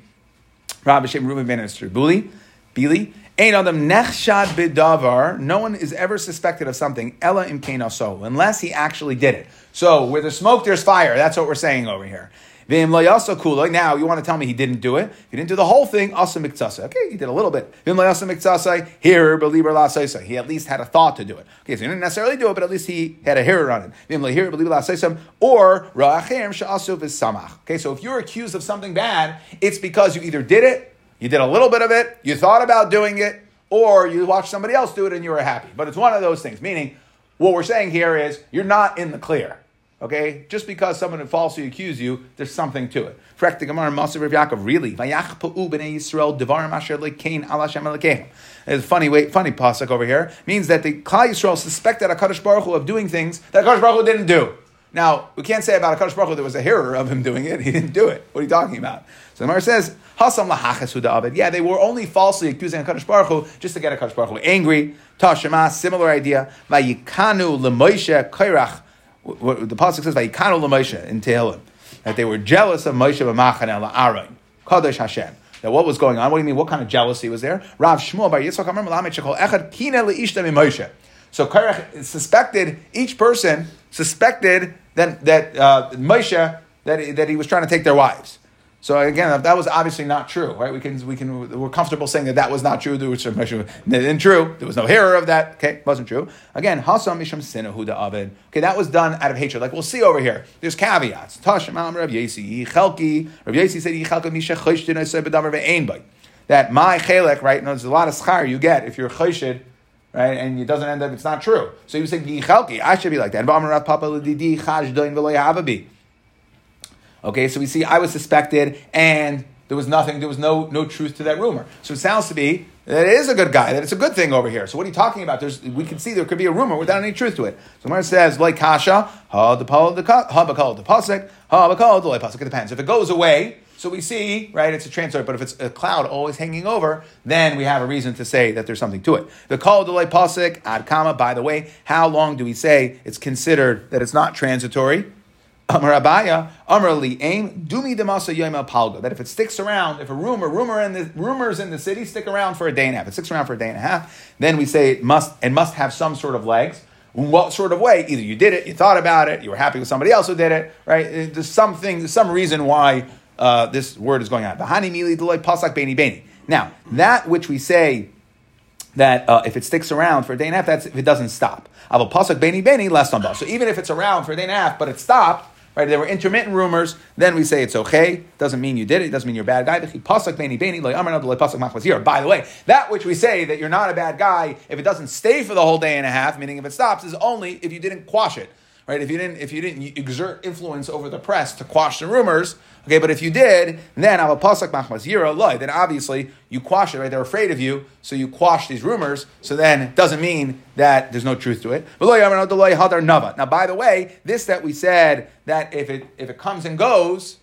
Rabbi Shem Reuven ben Buli, Bili. Ain Adam nechshad bidavar. No one is ever suspected of something. Ella im so unless he actually did it. So where there's smoke, there's fire. That's what we're saying over here. Now you want to tell me he didn't do it? He didn't do the whole thing. Asa miktsasa. Okay, he did a little bit. Here, believer lasesa. He at least had a thought to do it. Okay, so he didn't necessarily do it, but at least he had a hearer on it. Vim layhira believe la'saisem. Or raach is samah. Okay, so if you're accused of something bad, it's because you either did it, you did a little bit of it, you thought about doing it, or you watched somebody else do it and you were happy. But it's one of those things. Meaning, what we're saying here is you're not in the clear. Okay, just because someone falsely accuse you, there's something to it. Correct the Gemara, Maser Rav Yaakov, really? b'nei Yisrael devarim asher lekein al Hashem It's a funny way, funny pasuk over here. Means that the Klal Yisrael suspected Hakadosh Baruch Hu of doing things that Hakadosh Baruch Hu didn't do. Now we can't say about Hakadosh Baruch Hu there was a hearer of him doing it. (laughs) He didn't do it. What are you talking about? So the Gemara says, Hasam lahachas Abed. Yeah, they were only falsely accusing Hakadosh Baruch Hu just to get Hakadosh Baruch Hu angry. Tashema, similar idea. Vayikanu leMoshe kairach what the pasuk says, "Vayikanu l'Moshe" in Tehillim, that they were jealous of Moshe b'machaneh la'aron, kadosh Hashem. That what was going on? What do you mean? What kind of jealousy was there? Rav Shmuel bar Yitzchak Amar Melamed Shekol Echad Kina leishta Moshe. So Korach suspected each person suspected that that uh, Moshe that that he was trying to take their wives. So again, that was obviously not true, right? We can we can we're comfortable saying that that was not true. There was not true. There was no hearer of that. Okay, wasn't true. Again, hasam misham sinahuda avid. Okay, that was done out of hatred. Like we'll see over here. There's caveats. Tashim am Rav Yesi Yichelki. Rav Yesi said Yichelki misha choshtin I said bedavar ve'ain. That my chelek, right? And there's a lot of schar you get if you're choshid right? And it doesn't end up, it's not true. So you say, Yichelki, I should be like that. Okay, so we see I was suspected and there was nothing, there was no, no truth to that rumor. So it sounds to be that it is a good guy, that it's a good thing over here. So what are you talking about? There's, we can see there could be a rumor without any truth to it. So Mar says, like kasha, ha the the pasik, ha the pasik. It depends. If it goes away, so we see, right, it's a translate, but if it's a cloud always hanging over, then we have a reason to say that there's something to it. The kol delay pasik, ad kama, by the way, how long do we say it's considered that it's not transitory? Amar Abaye, Aim, Dumi Demasa Yom Palga. That if it sticks around, if a rumor, rumor in the rumors in the city stick around for a day and a half, it sticks around for a day and a half, then we say it must and must have some sort of legs. What sort of way? Either you did it, you thought about it, you were happy with somebody else who did it, right? There's something, there's some reason why uh, this word is going on. Bahani mili deloy pasak beni beni. Now, that which we say that uh, if it sticks around for a day and a half, that's if it doesn't stop. Aval pasak beni beni less on So even if it's around for a day and a half, but it stopped, right? There were intermittent rumors. Then we say it's okay. Doesn't mean you did it. It doesn't mean you're a bad guy. By the way, that which we say that you're not a bad guy if it doesn't stay for the whole day and a half, meaning if it stops, is only if you didn't quash it right? If you didn't, if you didn't exert influence over the press to quash the rumors, okay. But if you did, then al pasak machmas yira Then obviously you quash it, right? They're afraid of you, so you quash these rumors. So then it doesn't mean that there's no truth to it. Now, by the way, this that we said that if it if it comes and goes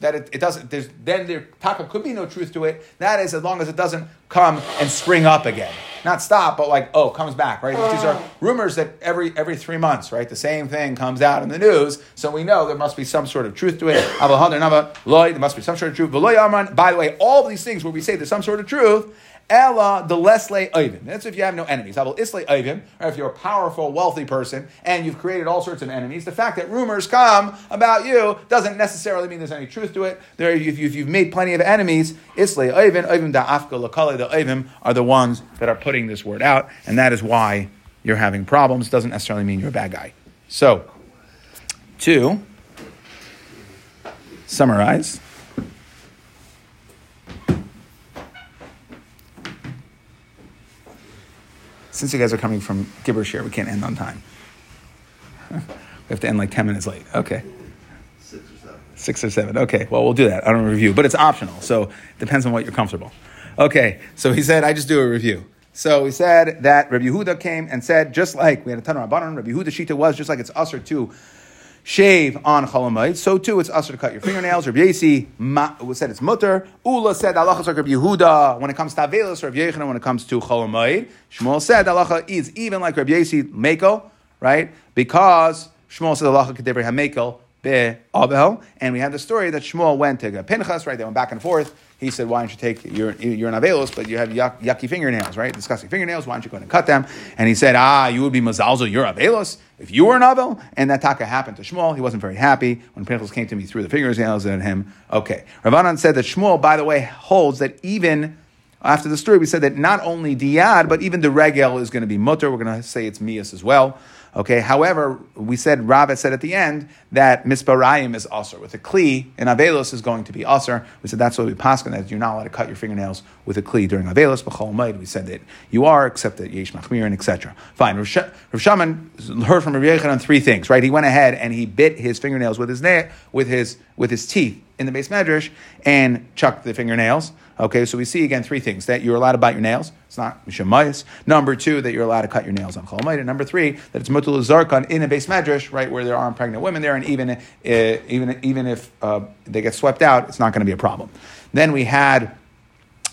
that it, it doesn't, there's, then there taka could be no truth to it. That is as long as it doesn't come and spring up again. Not stop, but like, oh, comes back, right? These are oh. rumors that every every three months, right? The same thing comes out in the news, so we know there must be some sort of truth to it. there must be some sort of truth. By the way, all of these things where we say there's some sort of truth, Ella the lesle oivim. That's if you have no enemies. Abel isle oivim, or if you're a powerful, wealthy person and you've created all sorts of enemies. The fact that rumors come about you doesn't necessarily mean there's any truth to it. There, if you've, made plenty of enemies, isle oivim da afka lakale, the oivim are the ones that are putting this word out, and that is why you're having problems. Doesn't necessarily mean you're a bad guy. So, to summarize. Since you guys are coming from gibberish here, we can't end on time. (laughs) we have to end like 10 minutes late. Okay. Six or seven. Six or seven. Okay, well, we'll do that. I don't review, but it's optional. So it depends on what you're comfortable. Okay, so he said, I just do a review. So he said that Rabbi Yehuda came and said, just like we had a ton of Rabbanon, Rabbi Yehuda Shita was just like it's us usher to shave on Cholamayit, so too it's usher to cut your fingernails. Rabbi Yasi said it's mutter. Ula said Allah like Rabbi Yehuda when it comes to Avelis, Rabbi Yechanan when it comes to Cholamayit. Shmuel said Allah is even like Rabbi Yasi Mako, right? Because Shmuel said Allah Kedibri HaMekel Be Abel, and we have the story that Shmuel went to Pinchas, right? They went back and forth. He said, "Why don't you take you're you're an avelos, but you have yuck, yucky fingernails, right? Disgusting fingernails. Why don't you go and cut them?" And he said, "Ah, you would be mazalzo. You're avelos if you were an avel." And that taka happened to Shmuel. He wasn't very happy when Pinchas came to me threw the fingernails at him. Okay, Ravanan said that Shmuel, by the way, holds that even after the story, we said that not only diad, but even the regel is going to be mutter. We're going to say it's mias as well. Okay. However, we said Rabbit said at the end that misparayim is usher with a kli, and avelos is going to be usher. We said that's what we paskin that you're not allowed to cut your fingernails with a kli during avelos. But we said that you are, except that yesh machmir and etc. Fine. Rav Shaman heard from Rav Yechon on three things. Right. He went ahead and he bit his fingernails with his na- with his with his teeth in the base medrash and chucked the fingernails. Okay, so we see again three things that you're allowed to bite your nails. It's not mishamayis. Number two, that you're allowed to cut your nails on cholamayit. And number three, that it's mutul zarkon in a base medrash, right, where there aren't pregnant women there, and even uh, even even if uh, they get swept out, it's not going to be a problem. Then we had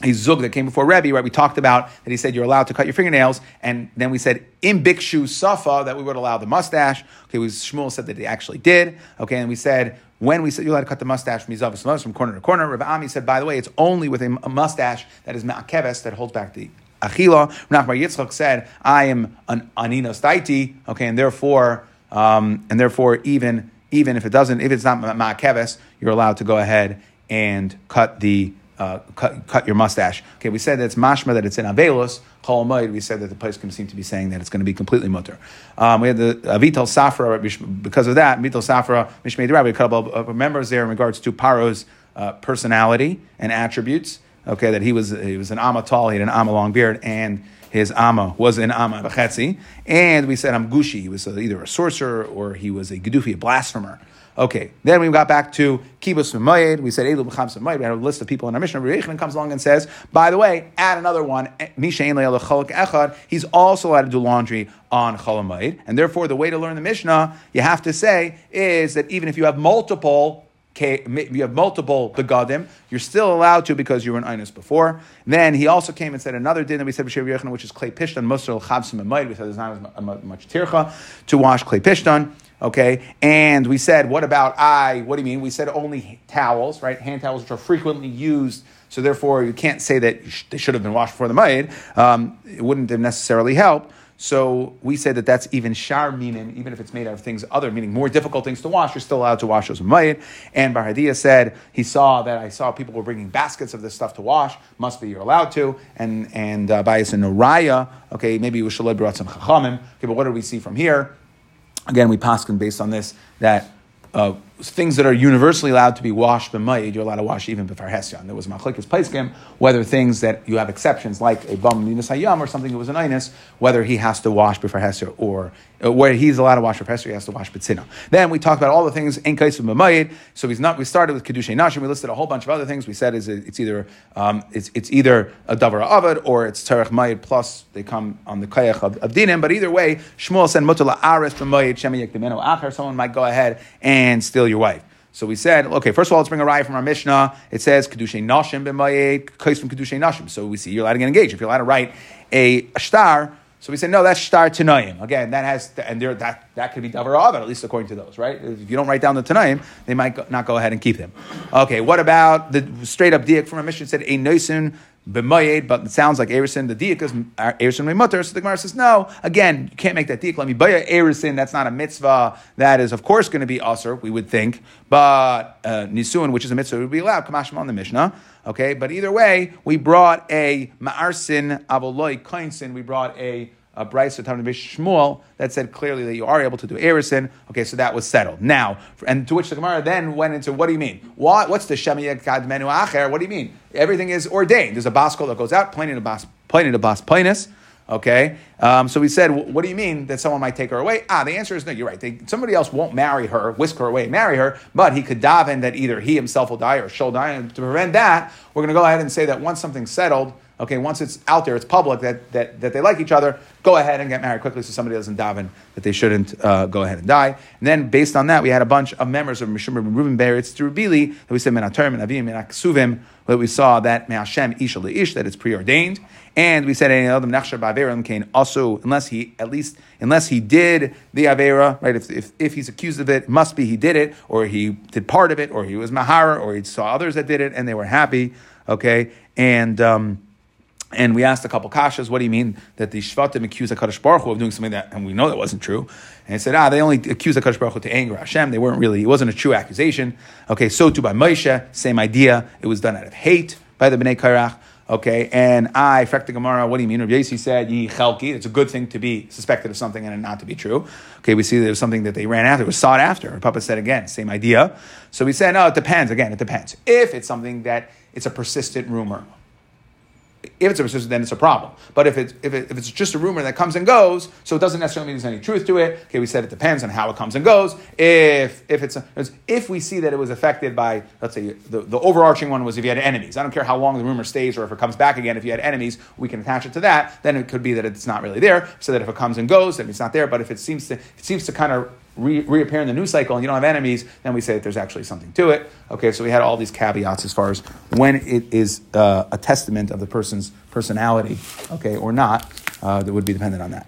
a zug that came before Rebbe, right? We talked about that he said you're allowed to cut your fingernails, and then we said in bikshu safa that we would allow the mustache. Okay, was Shmuel said that they actually did. Okay, and we said when we said you're allowed to cut the mustache from from corner to corner, Rav Ami said, by the way, it's only with a, mustache that is ma'akeves that holds back the achila. Nachbar Yitzchak said, I am an aninos daiti, okay, and therefore, um, and therefore, even even if it doesn't, if it's not ma'akeves, you're allowed to go ahead and cut the uh, cut, cut, your mustache. Okay, we said that it's mashma that it's in avelus. Chol we said that the can seem to be saying that it's going to be completely mutter. Um, we had the Avital Safra because of that. Avital Safra Mishmei Rabbi, a couple of members there in regards to Paro's uh, personality and attributes. Okay, that he was he was an amatal, he had an ama long beard, and his ama was an ama b'chetzi. And we said Amgushi, he was either a sorcerer or he was a gedufi, a blasphemer. Okay, then we got back to Kibbutz Memayed. We said Elu. We had a list of people in our Mishnah. Rabbi comes along and says, by the way, add another one. Mishain Echad. He's also allowed to do laundry on Cholamayid. And therefore, the way to learn the Mishnah, you have to say, is that even if you have multiple you have multiple begadim, you're still allowed to because you were an inus before. Then he also came and said another din that we said which is clay pishtan musar chavsim We said there's not as much tircha to wash clay pishtan. Okay, and we said, what about I? What do you mean? We said only towels, right? Hand towels, which are frequently used. So therefore, you can't say that they should have been washed before the maid. Um, it wouldn't have necessarily helped. So we said that that's even shar meaning, even if it's made out of things other, meaning more difficult things to wash, you're still allowed to wash those mayit. And Barhadia said he saw that I saw people were bringing baskets of this stuff to wash. Must be you're allowed to. And and uh, Bias and Noraya, okay, maybe we should Shalai brought some chachamim. Okay, but what do we see from here? Again, we paskin based on this that uh, things that are universally allowed to be washed b'mayid, you're allowed to wash even before hesyon. There was machlekes paiskim whether things that you have exceptions like a bum minas hayam or something that was an inus, whether he has to wash before hesyon or uh, where he's allowed to wash before hesyan, he has to wash b'tzina. Then we talked about all the things in case of b'mayid. So he's not. We started with kedushay nashim. We listed a whole bunch of other things. We said is it's either um, it's, it's either a davar avad or it's terech mayid plus they come on the kayach of, of dinim. But either way, Shmuel said mutala aris b'mayid shemi yekdemenu achar. Someone might go ahead and steal your wife. So we said, okay, first of all, let's bring a raya from our Mishnah. It says, Kedushay Nashim b'mayed, kais from Kedushay Nashim. So we see you're allowed to get engaged. If you're allowed to write a, a star, so we said, no, that's star Tanayim. Again, that has, to, and there, that, that could be Davar Avid, at least according to those, right? If you don't write down the Tanayim, they might go, not go ahead and keep them. Okay, what about the straight up diak from our Mishnah said, a Noisun b'mayed, but it sounds like erisin. The diak is erisin mutter. So the Gemara says, no. Again, you can't make that diak. Let me buy erisin. That's not a mitzvah. That is, of course, going to be usher. We would think, but uh, nisuin, which is a mitzvah, would be allowed. Kamashma on the Mishnah. Okay, but either way, we brought a ma'arsin avoloi kainsin. We brought a a Bryce Shmuel that said clearly that you are able to do Erison. Okay, so that was settled. Now, and to which the Gemara then went into what do you mean? What, what's the Shemiyah Kad Menu Acher? What do you mean? Everything is ordained. There's a baskol that goes out, plain to bas, plain to bas, plainus. Okay, um, so we said, what do you mean that someone might take her away? Ah, the answer is no. You're right. They, somebody else won't marry her, whisk her away, marry her, but he could daven that either he himself will die or she'll die. And to prevent that, we're going to go ahead and say that once something's settled, okay, once it's out there, it's public that, that, that they like each other, go ahead and get married quickly so somebody doesn't daven that they shouldn't uh, go ahead and die. And then based on that, we had a bunch of members of Mishum Reuben Beretz through Bili that we said Menaterm and Avim that we saw that Me'ashem Isha Ish, that it's preordained. And we said any other Nechshar Ba'avera can also, unless he, at least, unless he did the Avera, right, if, if, if he's accused of it must be he did it, or he did part of it, or he was Mahara, or he saw others that did it and they were happy, okay? And, um, and we asked a couple kashas, what do you mean that the Shvatim accused HaKadosh Baruch Hu of doing something that, and we know that wasn't true. And he said, ah, they only accused HaKadosh Baruch Hu to anger Hashem. They weren't really, it wasn't a true accusation. Okay, so too by Moshe, same idea. It was done out of hate by the Bnei Kairach. Okay, and I, Frekta Gemara, what do you mean? Rabbi Yossi said, Yi Chelki. It's a good thing to be suspected of something and not to be true. Okay, we see was something that they ran after. It was sought after. Papa said again, same idea. So we said, no, it depends. Again, it depends. If it's something that it's a persistent rumor, if it's a persistent, then it's a problem. But if, it, if, it, if it's just a rumor that comes and goes, so it doesn't necessarily mean there's any truth to it. Okay, we said it depends on how it comes and goes. If if it's a, if we see that it was affected by, let's say, the, the overarching one was if you had enemies. I don't care how long the rumor stays or if it comes back again. If you had enemies, we can attach it to that. Then it could be that it's not really there. So that if it comes and goes, then it's not there. But if it seems to it seems to kind of re- reappear in the news cycle and you don't have enemies, then we say that there's actually something to it. Okay, so we had all these caveats as far as when it is uh, a testament of the person's personality, okay, or not, uh, that would be dependent on that.